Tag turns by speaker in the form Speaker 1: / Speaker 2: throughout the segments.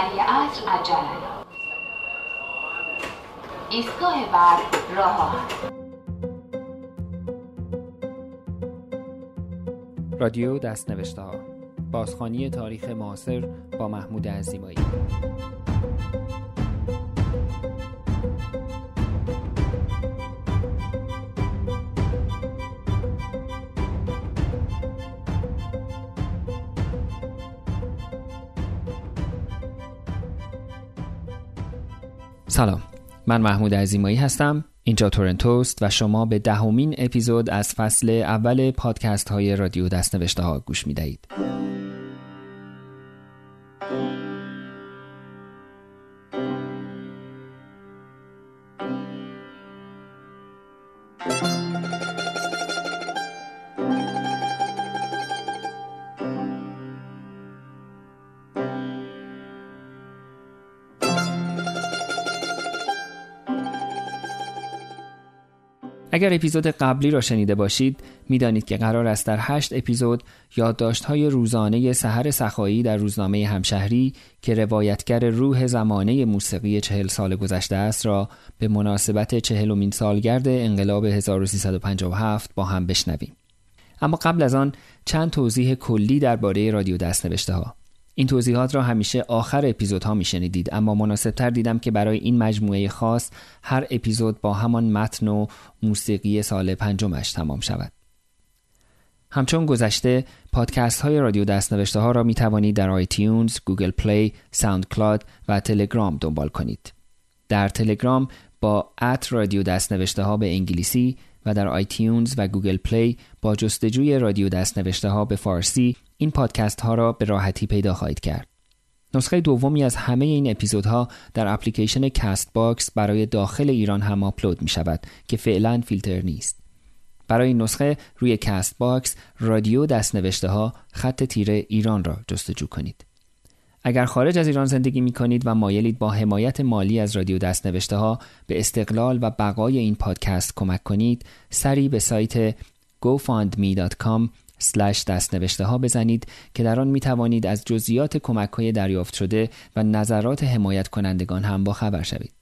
Speaker 1: ولی عصر عجله ایستگاه بعد راه
Speaker 2: رادیو دستنوشته ها بازخانی تاریخ معاصر با محمود عزیمایی. سلام من محمود عزیمایی هستم اینجا تورنتوست و شما به دهمین اپیزود از فصل اول پادکست های رادیو دستنوشته ها گوش می دهید. اپیزود قبلی را شنیده باشید می‌دانید که قرار است در هشت اپیزود های روزانه سحر سخایی در روزنامه همشهری که روایتگر روح زمانه موسیقی چهل سال گذشته است را به مناسبت چهلمین سالگرد انقلاب 1357 با هم بشنویم. اما قبل از آن چند توضیح کلی درباره رادیو دستنوشته ها این توضیحات را همیشه آخر اپیزودها میشنیدید اما مناسب تر دیدم که برای این مجموعه خاص هر اپیزود با همان متن و موسیقی سال پنجمش تمام شود. همچون گذشته پادکست های رادیو دستنوشته ها را می توانید در iTunes، Google Play، SoundCloud و تلگرام دنبال کنید. در تلگرام با at رادیو دستنوشته ها به انگلیسی و در iTunes و Google Play با جستجوی رادیو دستنوشته ها به فارسی این پادکست ها را به راحتی پیدا خواهید کرد. نسخه دومی از همه این اپیزودها در اپلیکیشن کاست باکس برای داخل ایران هم آپلود می شود که فعلا فیلتر نیست. برای این نسخه روی کاست باکس رادیو دستنوشته ها خط تیره ایران را جستجو کنید. اگر خارج از ایران زندگی می کنید و مایلید با حمایت مالی از رادیو دستنوشته ها به استقلال و بقای این پادکست کمک کنید سری به سایت gofundme.com دستنوشته ها بزنید که در آن می توانید از جزئیات کمک های دریافت شده و نظرات حمایت کنندگان هم با خبر شوید.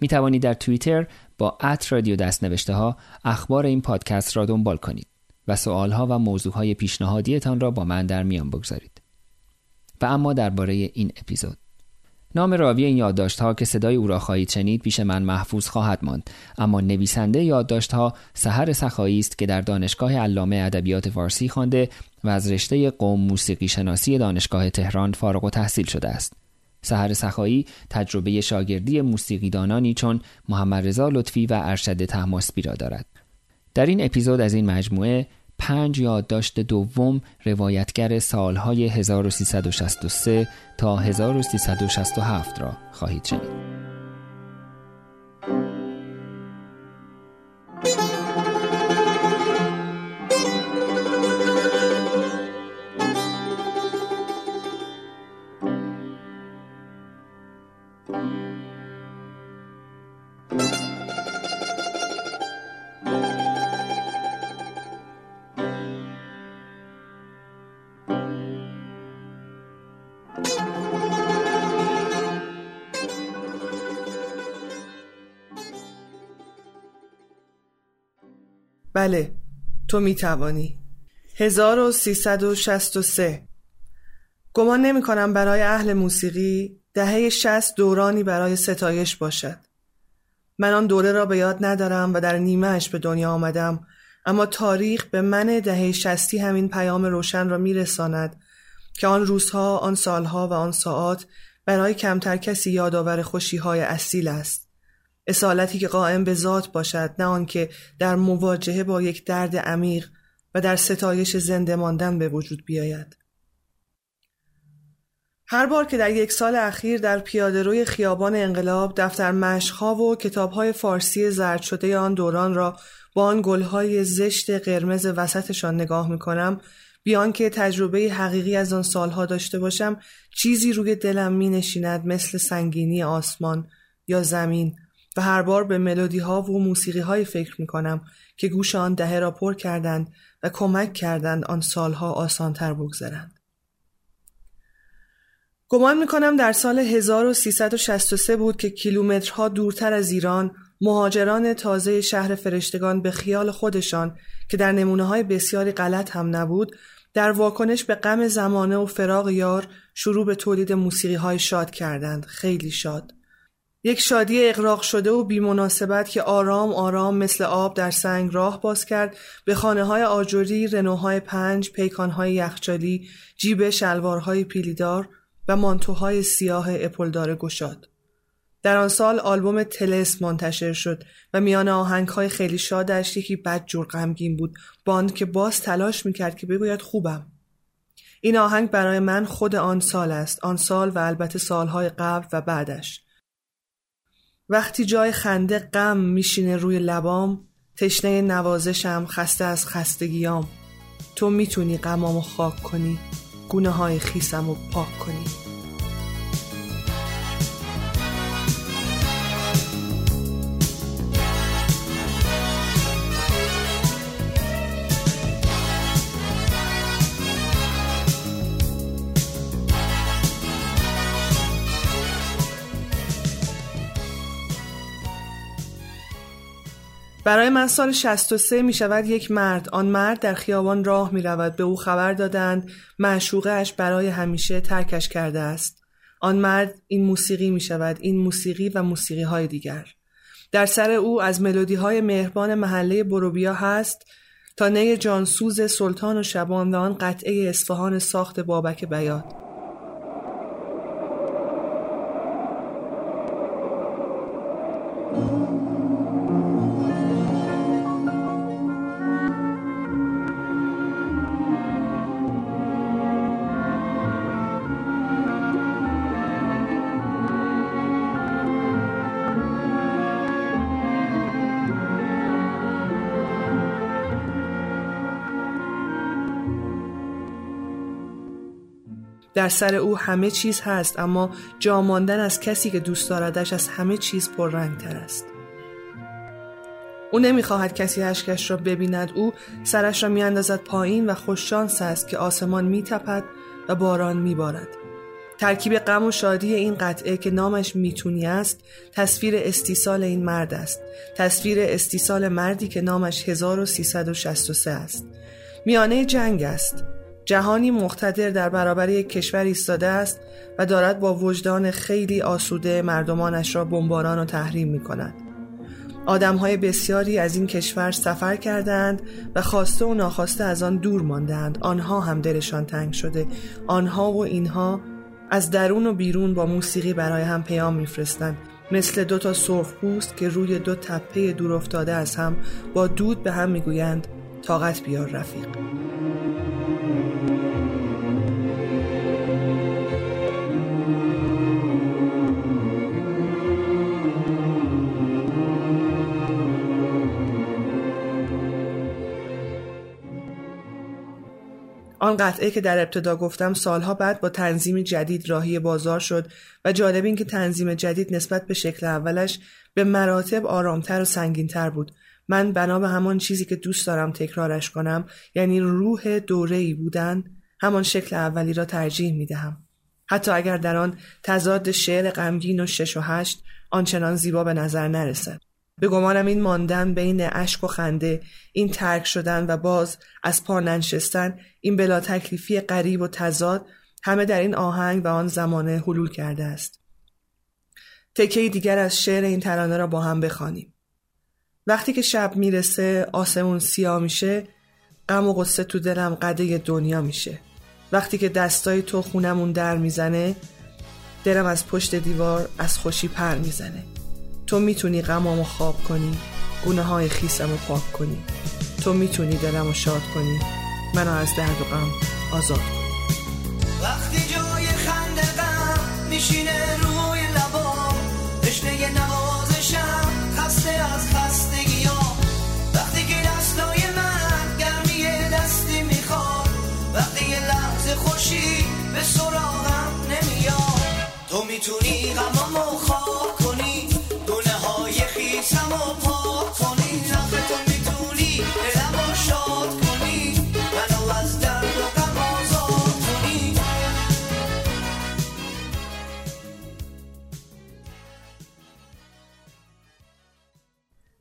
Speaker 2: می توانید در توییتر با ات رادیو دستنوشته ها اخبار این پادکست را دنبال کنید و سوال ها و موضوع های پیشنهادیتان را با من در میان بگذارید. و اما درباره این اپیزود. نام راوی این یادداشت ها که صدای او را خواهید شنید پیش من محفوظ خواهد ماند. اما نویسنده یادداشت ها سحر سخایی است که در دانشگاه علامه ادبیات فارسی خوانده و از رشته قوم موسیقی شناسی دانشگاه تهران فارغ و تحصیل شده است. سحر سخایی تجربه شاگردی موسیقیدانانی چون محمد رضا لطفی و ارشد تحماسبی را دارد. در این اپیزود از این مجموعه پنج یادداشت دوم روایتگر سالهای 1363 تا 1367 را خواهید شنید.
Speaker 3: بله تو می توانی 1363 گمان نمی کنم برای اهل موسیقی دهه 60 دورانی برای ستایش باشد. من آن دوره را به یاد ندارم و در نیمهش به دنیا آمدم اما تاریخ به من دهه شستی همین پیام روشن را میرساند که آن روزها، آن سالها و آن ساعات برای کمتر کسی یادآور خوشیهای اصیل است. اصالتی که قائم به ذات باشد نه آنکه در مواجهه با یک درد عمیق و در ستایش زنده ماندن به وجود بیاید. هر بار که در یک سال اخیر در پیاده روی خیابان انقلاب دفتر مشقها و کتابهای فارسی زرد شده آن دوران را با آن گلهای زشت قرمز وسطشان نگاه می‌کنم بیان که تجربه حقیقی از آن سالها داشته باشم چیزی روی دلم می نشیند مثل سنگینی آسمان یا زمین و هر بار به ملودی ها و موسیقی های فکر می کنم که گوش آن دهه را پر کردند و کمک کردند آن سالها آسانتر بگذرند. گمان می‌کنم در سال 1363 بود که کیلومترها دورتر از ایران مهاجران تازه شهر فرشتگان به خیال خودشان که در نمونه های بسیاری غلط هم نبود در واکنش به غم زمانه و فراغ یار شروع به تولید موسیقی های شاد کردند خیلی شاد یک شادی اقراق شده و بیمناسبت که آرام آرام مثل آب در سنگ راه باز کرد به خانه های آجوری، رنوهای پنج، پیکانهای یخچالی، جیب شلوارهای پیلیدار و مانتوهای سیاه اپلدار گشاد. در آن سال آلبوم تلس منتشر شد و میان آهنگهای خیلی شادش یکی بد جور غمگین بود باند که باز تلاش می‌کرد که بگوید خوبم. این آهنگ برای من خود آن سال است. آن سال و البته سالهای قبل و بعدش. وقتی جای خنده غم میشینه روی لبام تشنه نوازشم خسته از خستگیام. تو می‌تونی غمامو خاک کنی گونه های خیسم رو پاک کنی. برای من سال 63 می شود یک مرد. آن مرد در خیابان راه می رود به او خبر دادند. معشوقش برای همیشه ترکش کرده است. آن مرد این موسیقی می شود این موسیقی و موسیقی های دیگر. در سر او از ملودی های مهربان محله بروبیا هست تا نی جانسوز سلطان و شبان و آن قطعه اصفهان ساخت بابک بیاد در سر او همه چیز هست اما جاماندن از کسی که دوست داردش از همه چیز پررنگ تر است. او نمی‌خواهد کسی اشکش را ببیند. او سرش را میاندازد پایین و خوششانس است که آسمان میتپد و باران میبارد. ترکیب غم و شادی این قطعه که نامش می‌تونی است تصویر استیصال این مرد است. تصویر استیصال مردی که نامش 1363 است. میانه جنگ است. جهانی مقتدر در برابر یک کشور ایستاده است و دارد با وجدان خیلی آسوده مردمانش را بمباران و تحریم می کند. آدم های بسیاری از این کشور سفر کردند و خواسته و ناخواسته از آن دور ماندند. آنها هم دلشان تنگ شده. آنها و اینها از درون و بیرون با موسیقی برای هم پیام میفرستند. مثل دو تا سرخ پوست که روی دو تپه دور افتاده از هم با دود به هم می‌گویند طاقت بیار رفیق. آن قطعه که در ابتدا گفتم سالها بعد با تنظیم جدید راهی بازار شد و جالب این که تنظیم جدید نسبت به شکل اولش به مراتب آرامتر و سنگینتر بود من بنا به همان چیزی که دوست دارم تکرارش کنم یعنی روح دوره ای بودن همان شکل اولی را ترجیح می دهم. حتی اگر در آن تضاد شعر غمگین و شش و هشت آنچنان زیبا به نظر نرسد. به گمانم این ماندن بین اشک و خنده این ترک شدن و باز از پا ننشستن این بلا تکلیفی قریب و تضاد همه در این آهنگ و آن زمانه حلول کرده است. تکه دیگر از شعر این ترانه را با هم بخوانیم. وقتی که شب می‌رسه آسمون سیاه میشه غم و قصه تو دلم قده دنیا میشه. وقتی که دستای تو خونمون در می‌زنه دلم از پشت دیوار از خوشی پر می‌زنه. تو می‌تونی غمامو خواب کنی گونه های خیسمو پاک کنی. تو می‌تونی دلمو شاد کنی. منو از درد و غم آزاد کنی
Speaker 4: وقتی جای خنده غم میشینه روی لبام تشنه نوازشم خسته از خستگیام وقتی که دستای من گرمی دستی می‌خواد وقتی یه لحظه خوشی به سراغم نمیاد. تو می‌تونی غمامو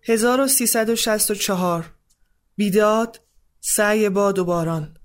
Speaker 3: 1364 بیداد سعی باد و باران.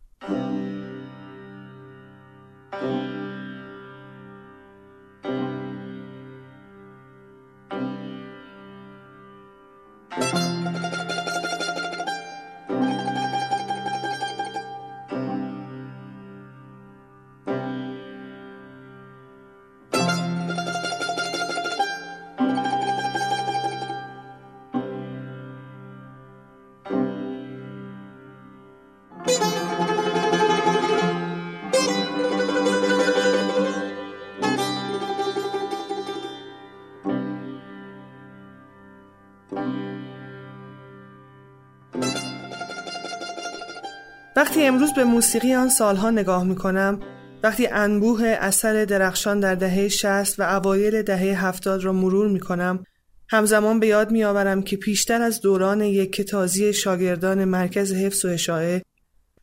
Speaker 3: وقتی امروز به موسیقی آن سالها نگاه می کنم وقتی انبوه اثر درخشان در دهه 60 و اوایل دهه 70 را مرور می کنم همزمان به یاد می آورم که پیشتر از دوران یک تازی شاگردان مرکز حفظ و اشاعه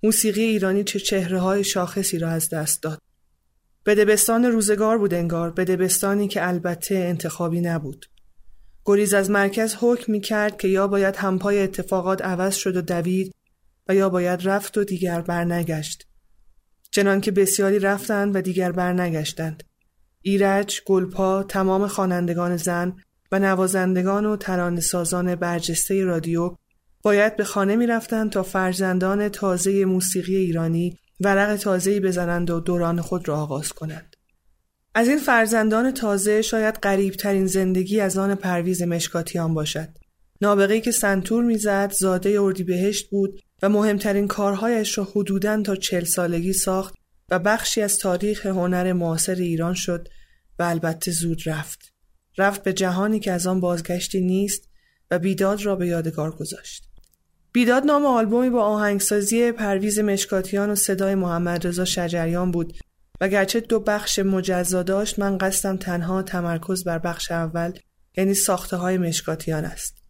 Speaker 3: موسیقی ایرانی چه چهره های شاخصی را از دست داد. به دبستان روزگار بود انگار به دبستانی که البته انتخابی نبود. گریز از مرکز حکم می کرد که یا باید همپای اتفاقات عوض شد و دوید و یا باید رفت و دیگر برنگشت. چنان که بسیاری رفتند و دیگر برنگشتند. ایرج، گلپا، تمام خوانندگان زن و نوازندگان و ترانه سازان برجسته رادیو باید به خانه می رفتند تا فرزندان تازه موسیقی ایرانی ورق تازه‌ای بزنند و دوران خود را آغاز کنند. از این فرزندان تازه شاید قریب ترین زندگی از آن پرویز مشکاتیان باشد. نابغه‌ای که سنتور می‌زد زاده اردیبهشت بود و مهمترین کارهایش را حدوداً تا چل سالگی ساخت و بخشی از تاریخ هنر معاصر ایران شد و البته زود رفت. رفت به جهانی که از آن بازگشتی نیست و بیداد را به یادگار گذاشت. بیداد نام آلبومی با آهنگسازی پرویز مشکاتیان و صدای محمد رضا شجریان بود و گرچه دو بخش مجزا داشت من قصدم تنها تمرکز بر بخش اول یعنی ساخته های مشکاتیان است.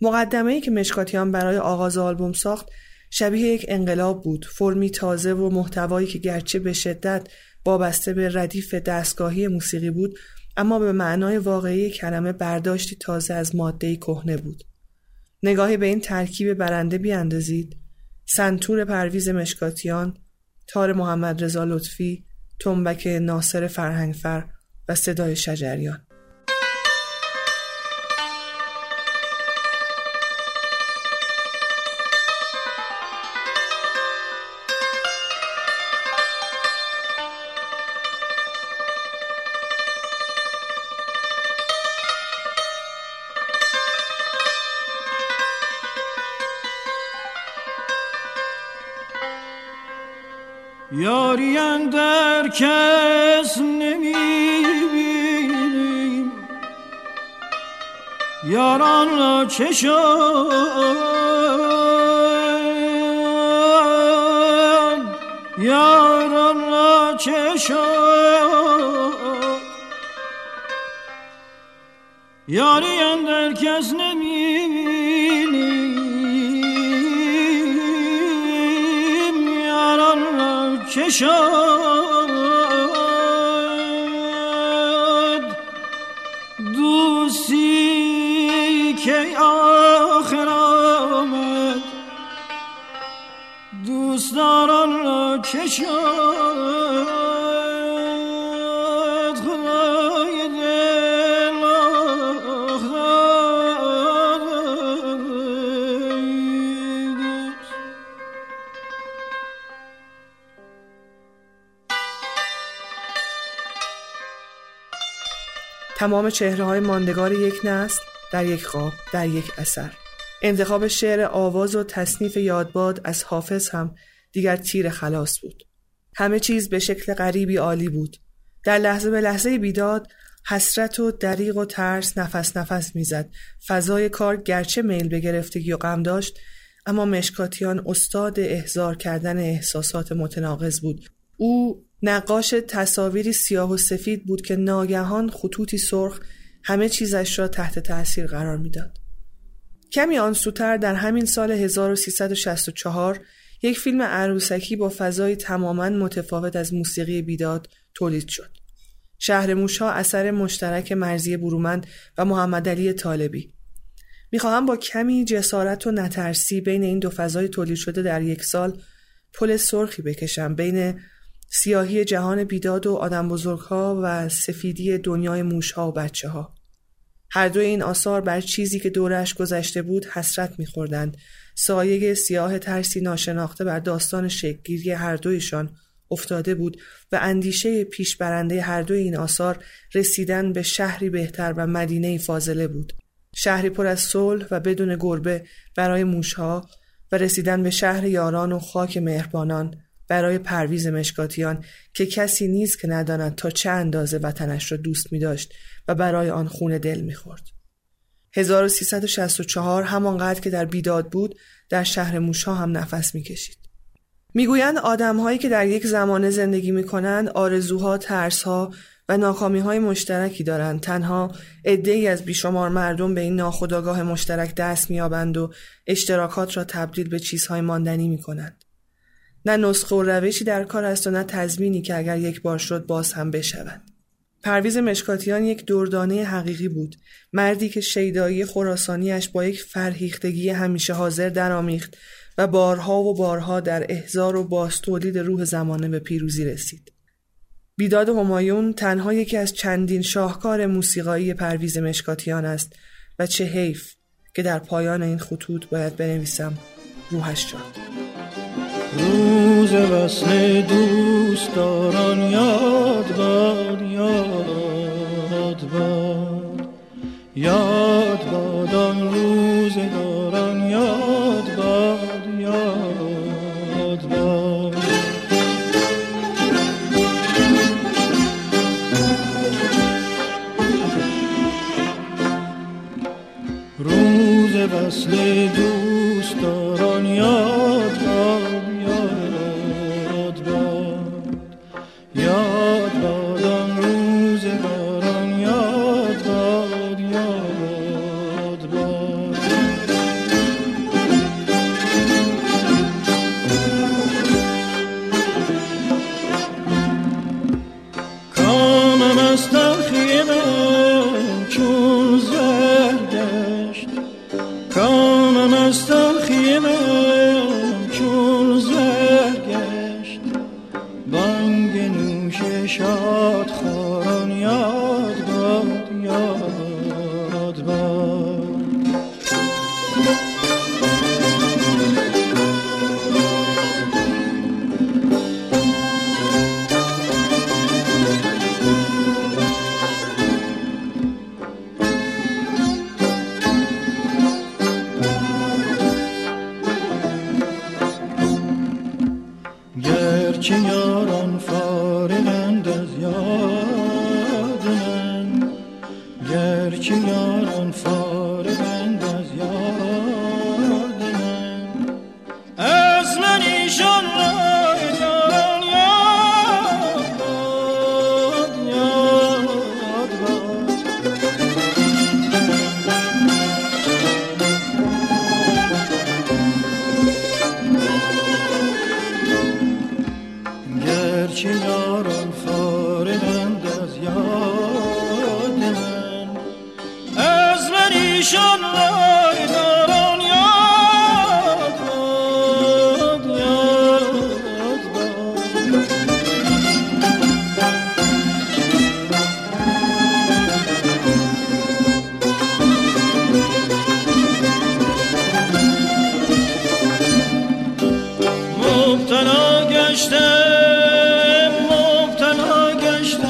Speaker 3: مقدمه ای که مشکاتیان برای آغاز آلبوم ساخت شبیه یک انقلاب بود. فرمی تازه و محتوایی که گرچه به شدت وابسته به ردیف دستگاهی موسیقی بود اما به معنای واقعی کلمه برداشتی تازه از ماده کهنه بود. نگاهی به این ترکیب برنده بیاندازید. سنتور پرویز مشکاتیان تار محمد رضا لطفی تنبک ناصر فرهنگفر و صدای شجریان.
Speaker 5: یاران
Speaker 3: تمام چهره های ماندگار یک نسل در یک خواب در یک اثر. انتخاب شعر آواز و تصنیف یادباد از حافظ هم دیگر تیر خلاص بود. همه چیز به شکل غریبی عالی بود. در لحظه به لحظه بیداد حسرت و دریغ و ترس نفس نفس می‌زد. فضای کار گرچه میل به گرفتگی و غم داشت اما مشکاتیان استاد احضار کردن احساسات متناقض بود. او نقاش تصاویری سیاه و سفید بود که ناگهان خطوطی سرخ همه چیزش را تحت تأثیر قرار می‌داد. کمی آن سوتر در همین سال 1364 یک فیلم عروسکی با فضای تماما متفاوت از موسیقی بیداد تولید شد. شهر موشها اثر مشترک مرزی برومند و محمد علی طالبی می‌خواهم با کمی جسارت و نترسی بین این دو فضای تولید شده در یک سال پل سرخی بکشم بین سیاهی جهان بیداد و آدم بزرگها و سفیدی دنیای موشها و بچه ها. هر دو این آثار بر چیزی که دورش گذشته بود حسرت میخوردند. سایه سیاه ترسی ناشناخته بر داستان شکلگیری هر دویشان افتاده بود و اندیشه پیش برنده هر دوی این آثار رسیدن به شهری بهتر و مدینه فاضله بود. شهری پر از صلح و بدون گربه برای موشها و رسیدن به شهر یاران و خاک مهربانان. برای پرویز مشکاتیان که کسی نیست که نداند تا چه اندازه وطنش را دوست می داشت و برای آن خون دل می خورد. 1364 همانقدر که در بیداد بود در شهر موشا هم نفس می کشید. می‌گویند آدمهایی که در یک زمانه زندگی می کنند آرزوها، ترسها و ناکامی های مشترکی دارند تنها ای از بیشمار مردم به این ناخودآگاه مشترک دست میابند و اشتراکات را تبدیل به چیزهای ماندنی می کنند. نه نسخه و روشی در کار است و نه تضمینی که اگر یک بار شد باز هم بشود. پرویز مشکاتیان یک دردانه حقیقی بود. مردی که شیدایی خراسانیش با یک فرهیختگی همیشه حاضر درآمیخت و بارها و بارها در احزار و باستولید روح زمانه به پیروزی رسید. بیداد همایون تنها یکی از چندین شاهکار موسیقایی پرویز مشکاتیان است و چه حیف که در پایان این خطوط باید بنویسم روحش شد
Speaker 5: روز وصل دوستداران یاد باد یاد باد. یاد باد آن روزگاران یاد باد یاد باد. روز وصل مبتلا گشتم مبتلا گشتم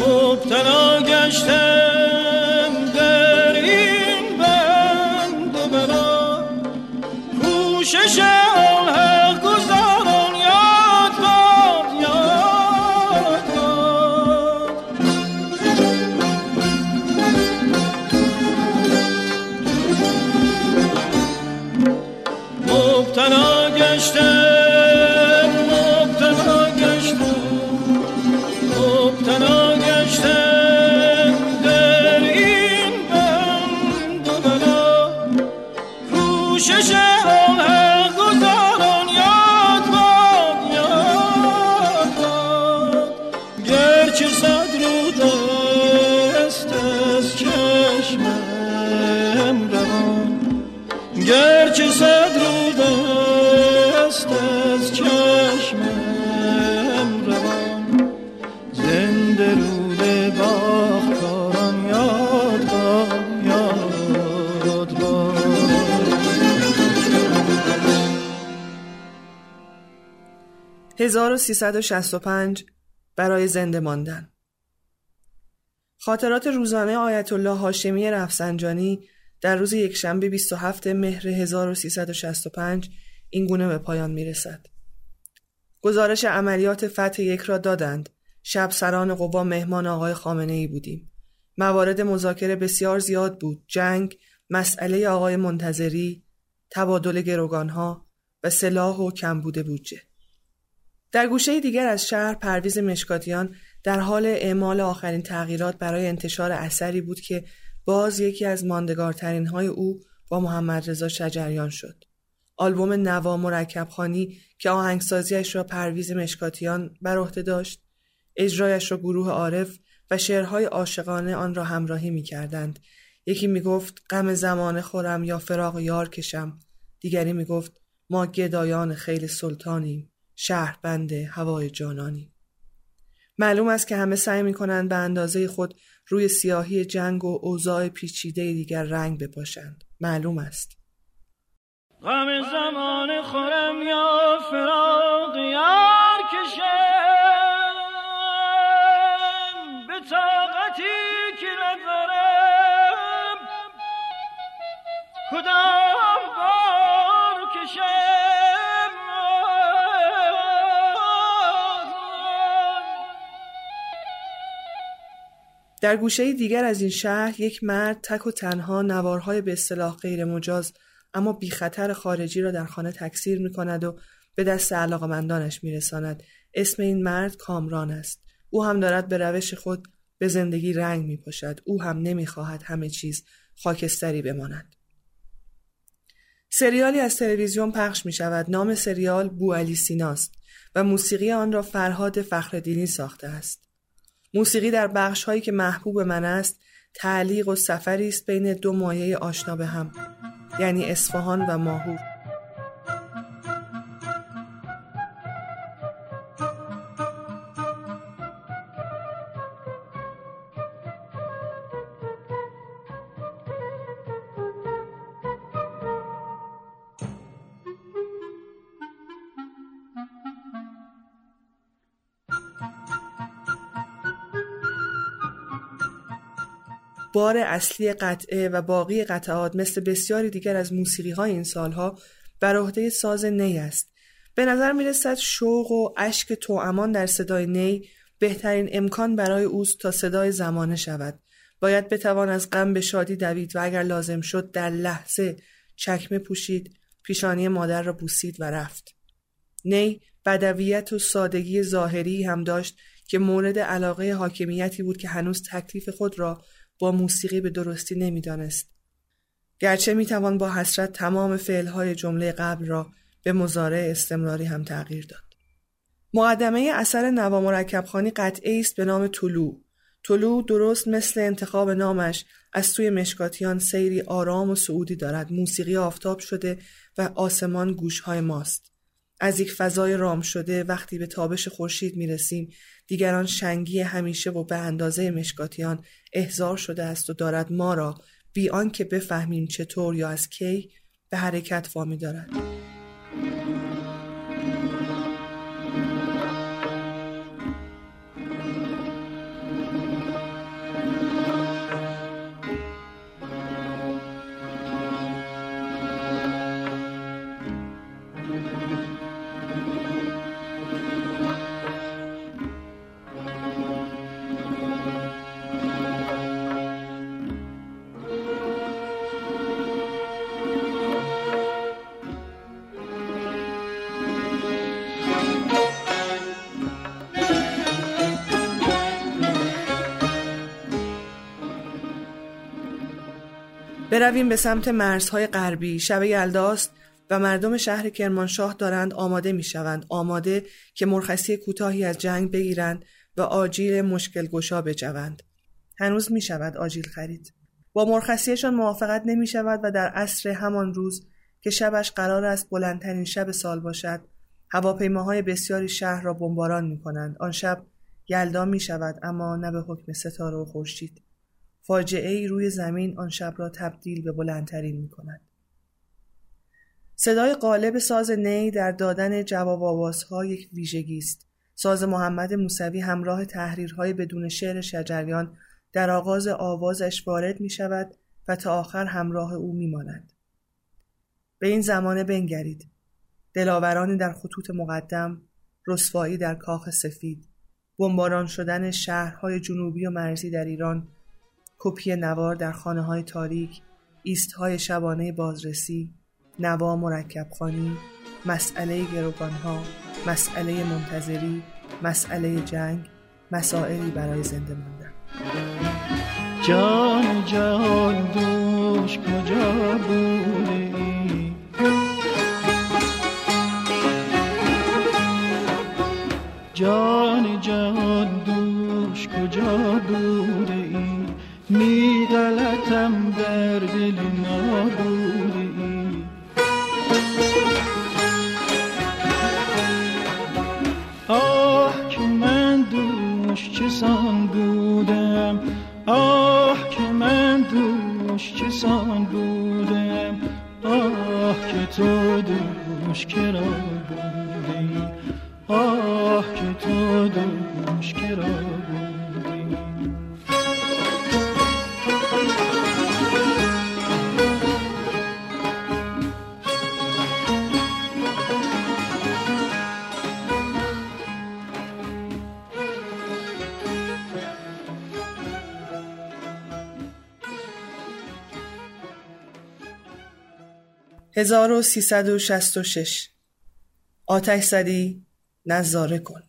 Speaker 5: مبتلا گشتم.
Speaker 3: 1365 برای زنده ماندن خاطرات روزانه آیت الله هاشمی رفسنجانی در روز یکشنبه 27 مهر 1365 این گونه به پایان می رسد. گزارش عملیات فتح یک را دادند. شب سران قوا مهمان آقای خامنه ای بودیم. موارد مذاکره بسیار زیاد بود. جنگ، مسئله آقای منتظری، تبادل گروگانها و سلاح و کمبود بودجه. در گوشه دیگر از شهر پرویز مشکاتیان در حال اعمال آخرین تغییرات برای انتشار اثری بود که باز یکی از ماندگارترین های او با محمد رضا شجریان شد. آلبوم نوا مرکب خانی که آهنگسازیش را پرویز مشکاتیان بر عهده داشت، اجرایش را گروه عارف و شعرهای عاشقانه آن را همراهی می کردند. یکی می گفت غم زمان خورم یا فراغ یار کشم. دیگری می گفت ما گدایان خیل سلطانیم. شهر بنده هوای جانانی. معلوم است که همه سعی می کنند به اندازه خود روی سیاهی جنگ و اوضاع پیچیده دیگر رنگ بپاشند. معلوم است.
Speaker 5: غم زمان خورم یا فراق
Speaker 3: در گوشه دیگر از این شهر یک مرد تک و تنها نوارهای به اصطلاح غیر مجاز اما بی خطر خارجی را در خانه تکثیر می کند و به دست علاقمندانش می رساند. اسم این مرد کامران است. او هم دارد به روش خود به زندگی رنگ می پاشد. او هم نمی خواهد همه چیز خاکستری بماند. سریالی از تلویزیون پخش می شود. نام سریال بو علی سیناست و موسیقی آن را فرهاد فخردینی ساخته است. موسیقی در بخش هایی که محبوب من است تعلیق و سفری است بین دو مایه آشنا به هم یعنی اصفهان و ماهور. بار اصلی قطعه و باقی قطعات مثل بسیاری دیگر از موسیقی های این سالها بر عهده ساز نی است. به نظر می رسد شوق و اشک توامان در صدای نی بهترین امکان برای اوست تا صدای زمانه شود. باید بتوان از غم به شادی دوید و اگر لازم شد در لحظه چکمه پوشید پیشانی مادر را بوسید و رفت. نی بدویت و سادگی ظاهری هم داشت که مورد علاقه حاکمیتی بود که هنوز تکلیف خود را با موسیقی به درستی نمی‌دانست. گرچه می‌توان با حسرت تمام فعلهای جمله قبل را به مزارع استمراری هم تغییر داد. مقدمه اثر نوا مرکب خانی قطعه است به نام طلوع. طلوع درست مثل انتخاب نامش از سوی مشکاتیان سیری آرام و سعودی دارد. موسیقی آفتاب شده و آسمان گوشهای ماست. از یک فضای رام شده وقتی به تابش خورشید می رسیم دیگران شنگی همیشه و به اندازه مشکاتیان احضار شده است و دارد ما را بی آنکه بفهمیم چطور یا از کی به حرکت وامی دارد. برویم به سمت مرزهای غربی. شب یلداست و مردم شهر کرمانشاه دارند آماده می شوند آماده که مرخصی کوتاهی از جنگ بگیرند و آجیل مشکل گشا بجوند. هنوز می شود آجیل خرید. با مرخصیشان موافقت نمی شود و در عصر همان روز که شبش قرار است بلندترین شب سال باشد هواپیماهای بسیاری شهر را بمباران می کنند آن شب یلدا می شود اما نه به حکم ستاره و خورشید. فاجعه ای روی زمین آن شب را تبدیل به بلندترین می کند. صدای قالب ساز نی در دادن جواب آوازها یک ویژگی است. ساز محمد موسوی همراه تحریرهای بدون شعر شجریان در آغاز آوازش وارد می شود و تا آخر همراه او می ماند. به این زمانه بنگرید. دلاورانی در خطوط مقدم، رسوایی در کاخ سفید، بمباران شدن شهرهای جنوبی و مرزی در ایران، کپی نوار در خانه های تاریک، ایست های شبانه بازرسی، نوا مرکب خانی، مسئله گروگان ها، مسئله منتظری، مسئله جنگ، مسائلی برای زنده ماندن.
Speaker 5: جان جان دوش کجا بوده ای جان جان دوش کجا بوده ای می غلطم در دل نابوده ای آه که من دوش چه سان بودم آه که من دوش چه سان بودم آه که تو دوش کرا بوده ای آه که تو دوش کرا
Speaker 3: 1366 آتش زدی نظاره کن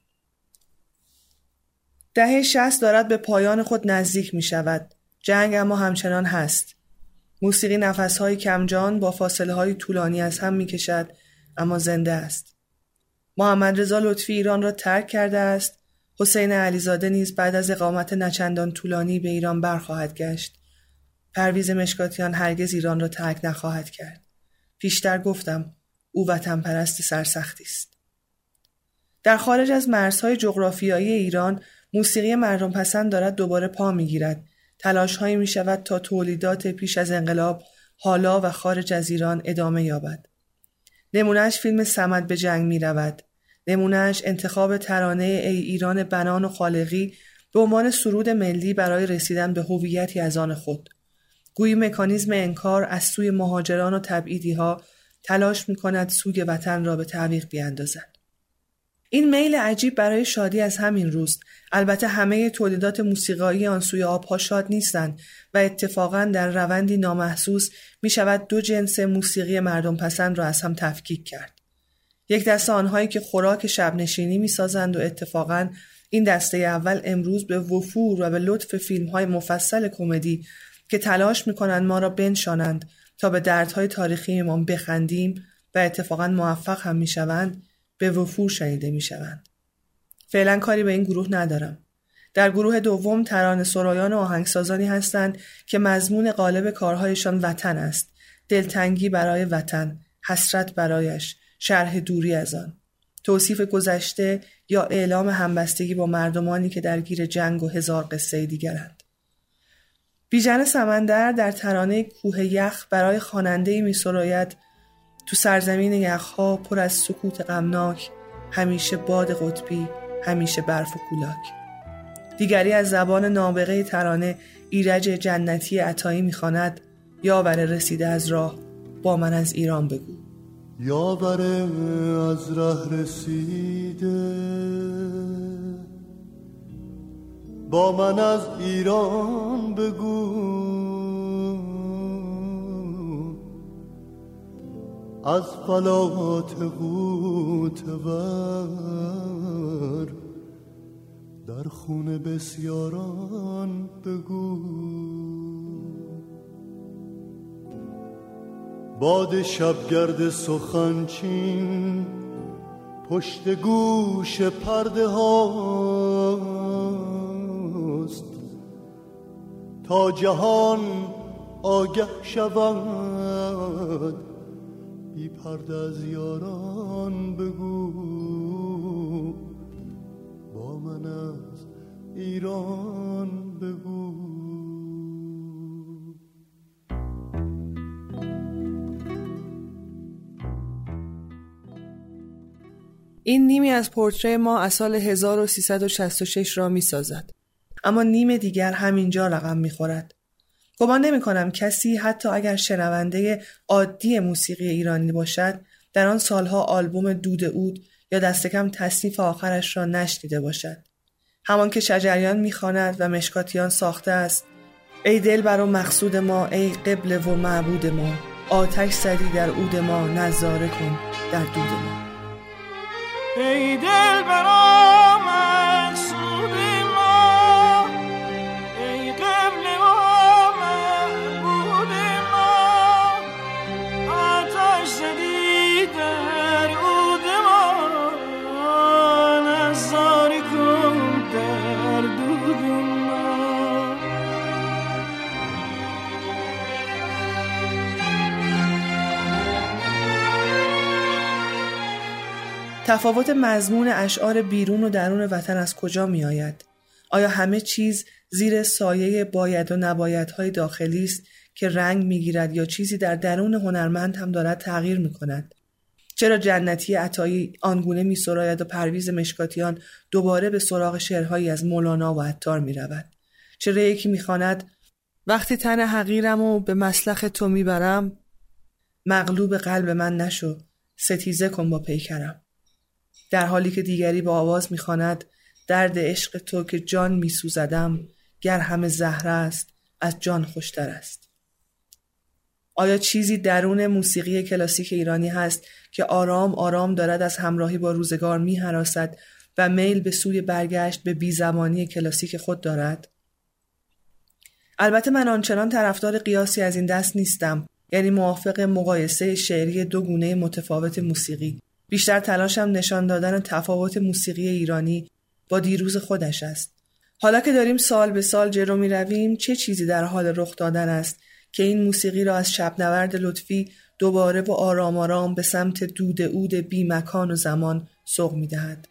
Speaker 3: دهه شست دارد به پایان خود نزدیک می شود. جنگ اما همچنان هست. موسیقی نفسهای کمجان با فاصله های طولانی از هم می کشد اما زنده است. محمد رضا لطفی ایران را ترک کرده است. حسین علیزاده نیز بعد از اقامت نچندان طولانی به ایران برخواهد گشت. پرویز مشکاتیان هرگز ایران را ترک نخواهد کرد. پیشتر گفتم او وطن پرست سرسختی است. در خارج از مرزهای جغرافیایی ایران موسیقی مردم پسند دارد دوباره پا می‌گیرد. تلاش هایی می شود تا تولیدات پیش از انقلاب حالا و خارج از ایران ادامه یابد. نمونهش فیلم سمد به جنگ می رود. نمونهش انتخاب ترانه ای ایران بنان و خالقی به عنوان سرود ملی برای رسیدن به هویتی از آن خود. گویی مکانیزم انکار از سوی مهاجران و تبعیدی ها تلاش می کند سوگ وطن را به تعویق بیاندازد. این میل عجیب برای شادی از همین روست البته همه تولیدات موسیقایی آن سوی آبها شاد نیستند و اتفاقا در روندی نامحسوس می شود دو جنس موسیقی مردم پسند را از هم تفکیک کرد. یک دسته آنهایی که خوراک شبنشینی می سازند و اتفاقا این دسته اول امروز به وفور و به لطف فیلم های مفصل کمدی که تلاش می کنند ما را بنشانند تا به دردهای تاریخی ما بخندیم و اتفاقا موفق هم می شوند به وفور شنیده می شوند. فعلا کاری به این گروه ندارم. در گروه دوم ترانه سرایان و آهنگسازانی هستند که مضمون قالب کارهایشان وطن است. دلتنگی برای وطن، حسرت برایش، شرح دوری از آن. توصیف گذشته یا اعلام همبستگی با مردمانی که درگیر جنگ و هزار قصه دیگرند. بیژن سمندر در ترانه کوه یخ برای خواننده می سراید تو سرزمین یخها پر از سکوت غمناک همیشه باد قطبی همیشه برف و کولاک. دیگری از زبان نابغه ترانه ایرج جنتی عطایی می‌خواند یاور رسیده از راه با من از ایران بگو.
Speaker 6: یاور از ره رسیده با من از ایران بگو. از فلات ور در خون بسیاران بگو. باد شبگرد سخنچین پشت گوش پرده هاست تا جهان آگه شود. بی پرده از یاران بگو. با من از ایران بگو.
Speaker 3: این نیمی از پورتری ما از سال 1366 را می سازد. اما نیم دیگر همینجا رقم می خورد. گمان نمی کنم کسی حتی اگر شنونده عادی موسیقی ایرانی باشد در آن سالها آلبوم دود اود یا دست کم تصنیف آخرش را نشنیده باشد. همان که شجریان می‌خواند و مشکاتیان ساخته است ای دل بر مقصود ما ای قبل و معبود ما آتش زدی در عود ما نظاره کن در دود ما
Speaker 5: ای دل برا
Speaker 3: تفاوت مضمون اشعار بیرون و درون وطن از کجا می آید؟ آیا همه چیز زیر سایه باید و نبایدهای داخلی است که رنگ می گیرد یا چیزی در درون هنرمند هم دارد تغییر می کند؟ چرا جنتی عطایی آنگونه می سراید و پرویز مشکاتیان دوباره به سراغ شعرهایی از مولانا و عطار می رود؟ چرا یکی می خاند وقتی تن حقیرم و به مسلخ تو می برم مغلوب قلب من نشو ستیزه کن با پیکرم در حالی که دیگری با آواز می‌خواند درد عشق تو که جان میسوزدم گر همه زهره است از جان خوشتر است. آیا چیزی درون موسیقی کلاسیک ایرانی هست که آرام آرام دارد از همراهی با روزگار میهراسد و میل به سوی برگشت به بیزمانی کلاسیک خود دارد؟ البته من آنچنان طرفدار قیاسی از این دست نیستم یعنی موافق مقایسه شعری دو گونه متفاوت موسیقی. بیشتر تلاشم نشان دادن تفاوت موسیقی ایرانی با دیروز خودش است. حالا که داریم سال به سال جلو می رویم چه چیزی در حال رخ دادن است که این موسیقی را از شبنورد لطفی دوباره با آرام آرام به سمت دود اود بی مکان و زمان سوق می دهد.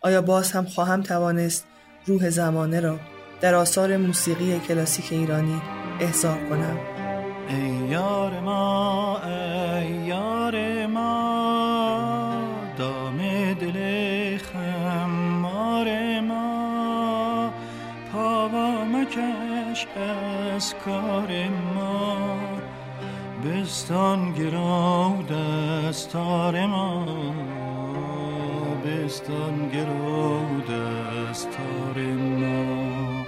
Speaker 3: آیا باز هم خواهم توانست روح زمانه را در آثار موسیقی کلاسیک ایرانی احضار کنم؟
Speaker 5: ای یار ما ای یار ما مکش از کار ما بستان گرو دستار ما. بستان گرو دستار ما.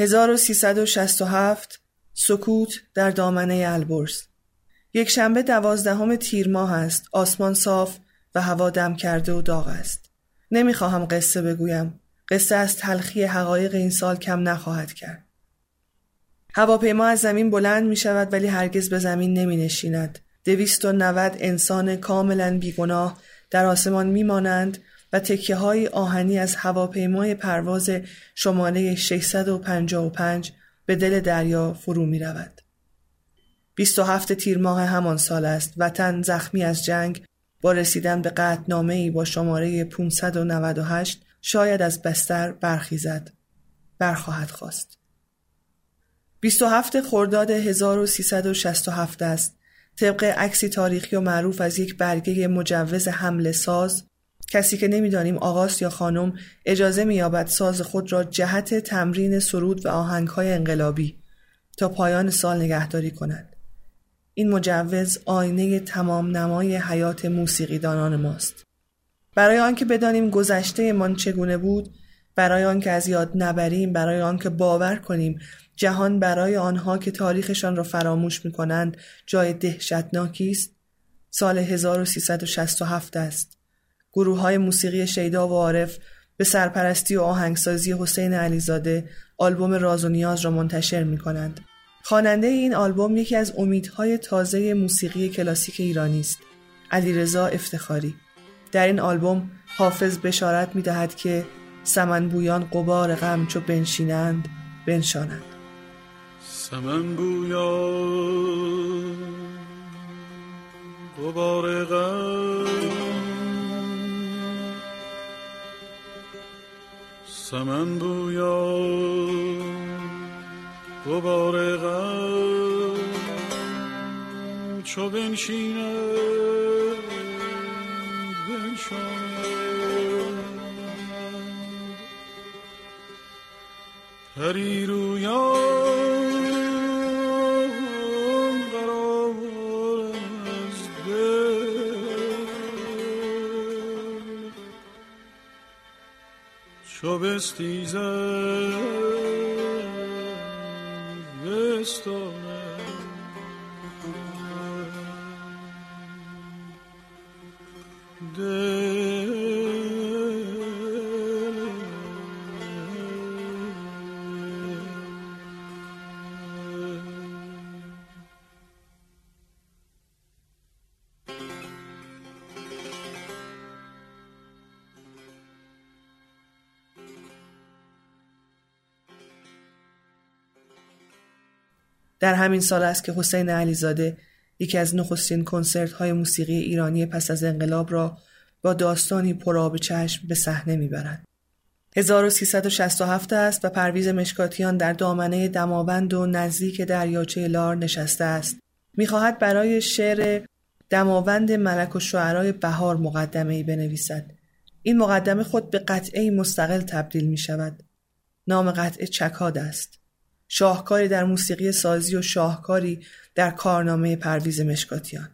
Speaker 3: 1367 سکوت در دامنه البرز. یک شنبه دوازدهم تیر ماه است. آسمان صاف و هوا دم کرده و داغ است. نمی‌خواهم قصه بگویم. قصه از تلخی حقایق این سال کم نخواهد کرد. هواپیما از زمین بلند می شود ولی هرگز به زمین نمی نشیند دویست و انسان کاملا بیگناه در آسمان می مانند و تکه های آهنی از هواپیمای پرواز شماره 655 به دل دریا فرو می رود. 27 تیر ماه همان سال است وطن زخمی از جنگ با رسیدن به قطنامه ای با شماره 598 شاید از بستر برخیزد برخواهد خواست 27 خرداد 1367 است. طبق عکسی تاریخی و معروف از یک برگه مجوز حمله ساز کسی که نمی‌دانیم آقاست یا خانم اجازه مییابد ساز خود را جهت تمرین سرود و آهنگهای انقلابی تا پایان سال نگهداری کند. این مجوز آینه تمام نمای حیات موسیقیدانان ماست. برای آنکه بدانیم گذشته من چگونه بود، برای آنکه از یاد نبریم، برای آنکه باور کنیم جهان برای آنها که تاریخشان را فراموش می کنند جای دهشتناکی است، سال 1367 است. گروه های موسیقی شیدا و عارف به سرپرستی و آهنگسازی حسین علیزاده آلبوم راز و نیاز را منتشر می کنند. خواننده این آلبوم یکی از امیدهای تازه موسیقی کلاسیک ایرانی است. علیرضا افتخاری. در این آلبوم حافظ بشارت می دهد که سمن بویان قبار غم چو بنشینند بنشانند.
Speaker 5: سمن بویان قبار غم سمن بویان قبار غم چو بنشینه بنشانه. پری رویان چو بستیزد بستانه
Speaker 3: در همین سال است که حسین علیزاده یکی از نخستین کنسرت های موسیقی ایرانی پس از انقلاب را با داستانی پرآب چشم به صحنه می‌برد. 1367 است و پرویز مشکاتیان در دامنه دماوند و نزدیک دریاچه لار نشسته است. می‌خواهد برای شعر دماوند ملک و شعرهای بهار مقدمه ای بنویسد. این مقدمه خود به قطعه مستقل تبدیل می شود. نام قطعه چکاد است. شاهکاری در موسیقی سازی و شاهکاری در کارنامه پرویز مشکاتیان.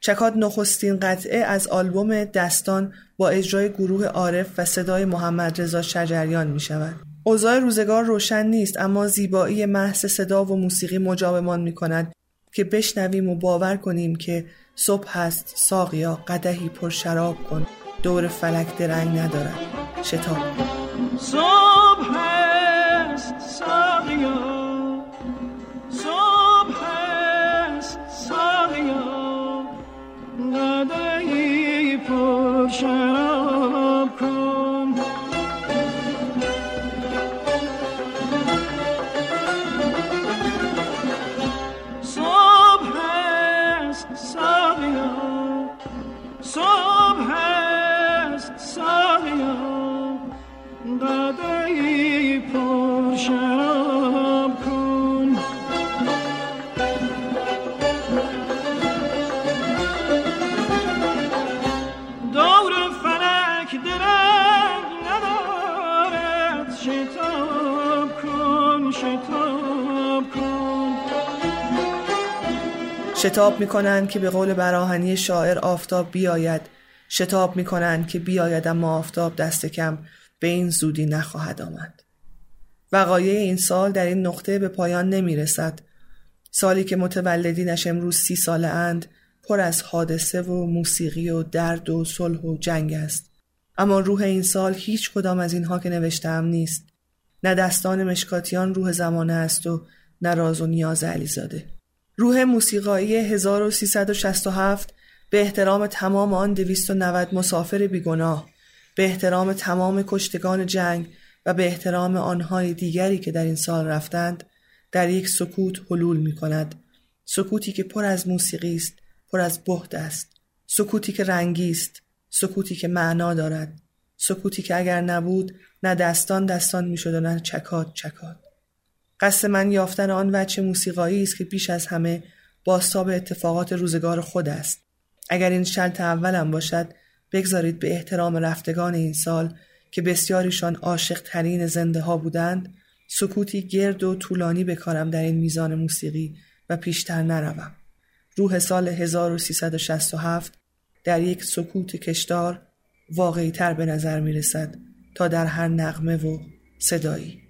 Speaker 3: چکاد نخستین قطعه از آلبوم دستان با اجرای گروه عارف و صدای محمد رضا شجریان می شود. اوضاع روزگار روشن نیست اما زیبایی محض صدا و موسیقی مجابمان می کند که بشنویم و باور کنیم که صبح هست ساقیا قدهی پر شراب کن دور فلک درنگ ندارد شتاب
Speaker 5: پر
Speaker 3: شتاب می کنند که به قول براهنی شاعر آفتاب بیاید. شتاب می کنند که بیاید اما آفتاب دست کم به این زودی نخواهد آمد. وقایع این سال در این نقطه به پایان نمی رسد سالی که متولدینش امروز سی ساله اند پر از حادثه و موسیقی و درد و صلح و جنگ است. اما روح این سال هیچ کدام از اینها که نوشتم نیست. نه دستان مشکاتیان روح زمانه است و نه راز و نیاز علیزاده. روح موسیقایی 1367 به احترام تمام آن 290 مسافر بیگناه به احترام تمام کشتگان جنگ و به احترام آنهای دیگری که در این سال رفتند در یک سکوت حلول می کند. سکوتی که پر از موسیقی است پر از بهد است. سکوتی که رنگی است سکوتی که معنا دارد. سکوتی که اگر نبود نه دستان دستان می شد و نه چکات چکات. قصد من یافتن آن وجه موسیقایی است که بیش از همه باستاب اتفاقات روزگار خود است. اگر این شرط اولم باشد بگذارید به احترام رفتگان این سال که بسیاریشان عاشق ترین زنده ها بودند سکوتی گرد و طولانی بکارم در این میزان موسیقی و پیشتر نروم. روح سال 1367 در یک سکوت کشدار واقعی تر به نظر می رسد تا در هر نغمه و صدایی.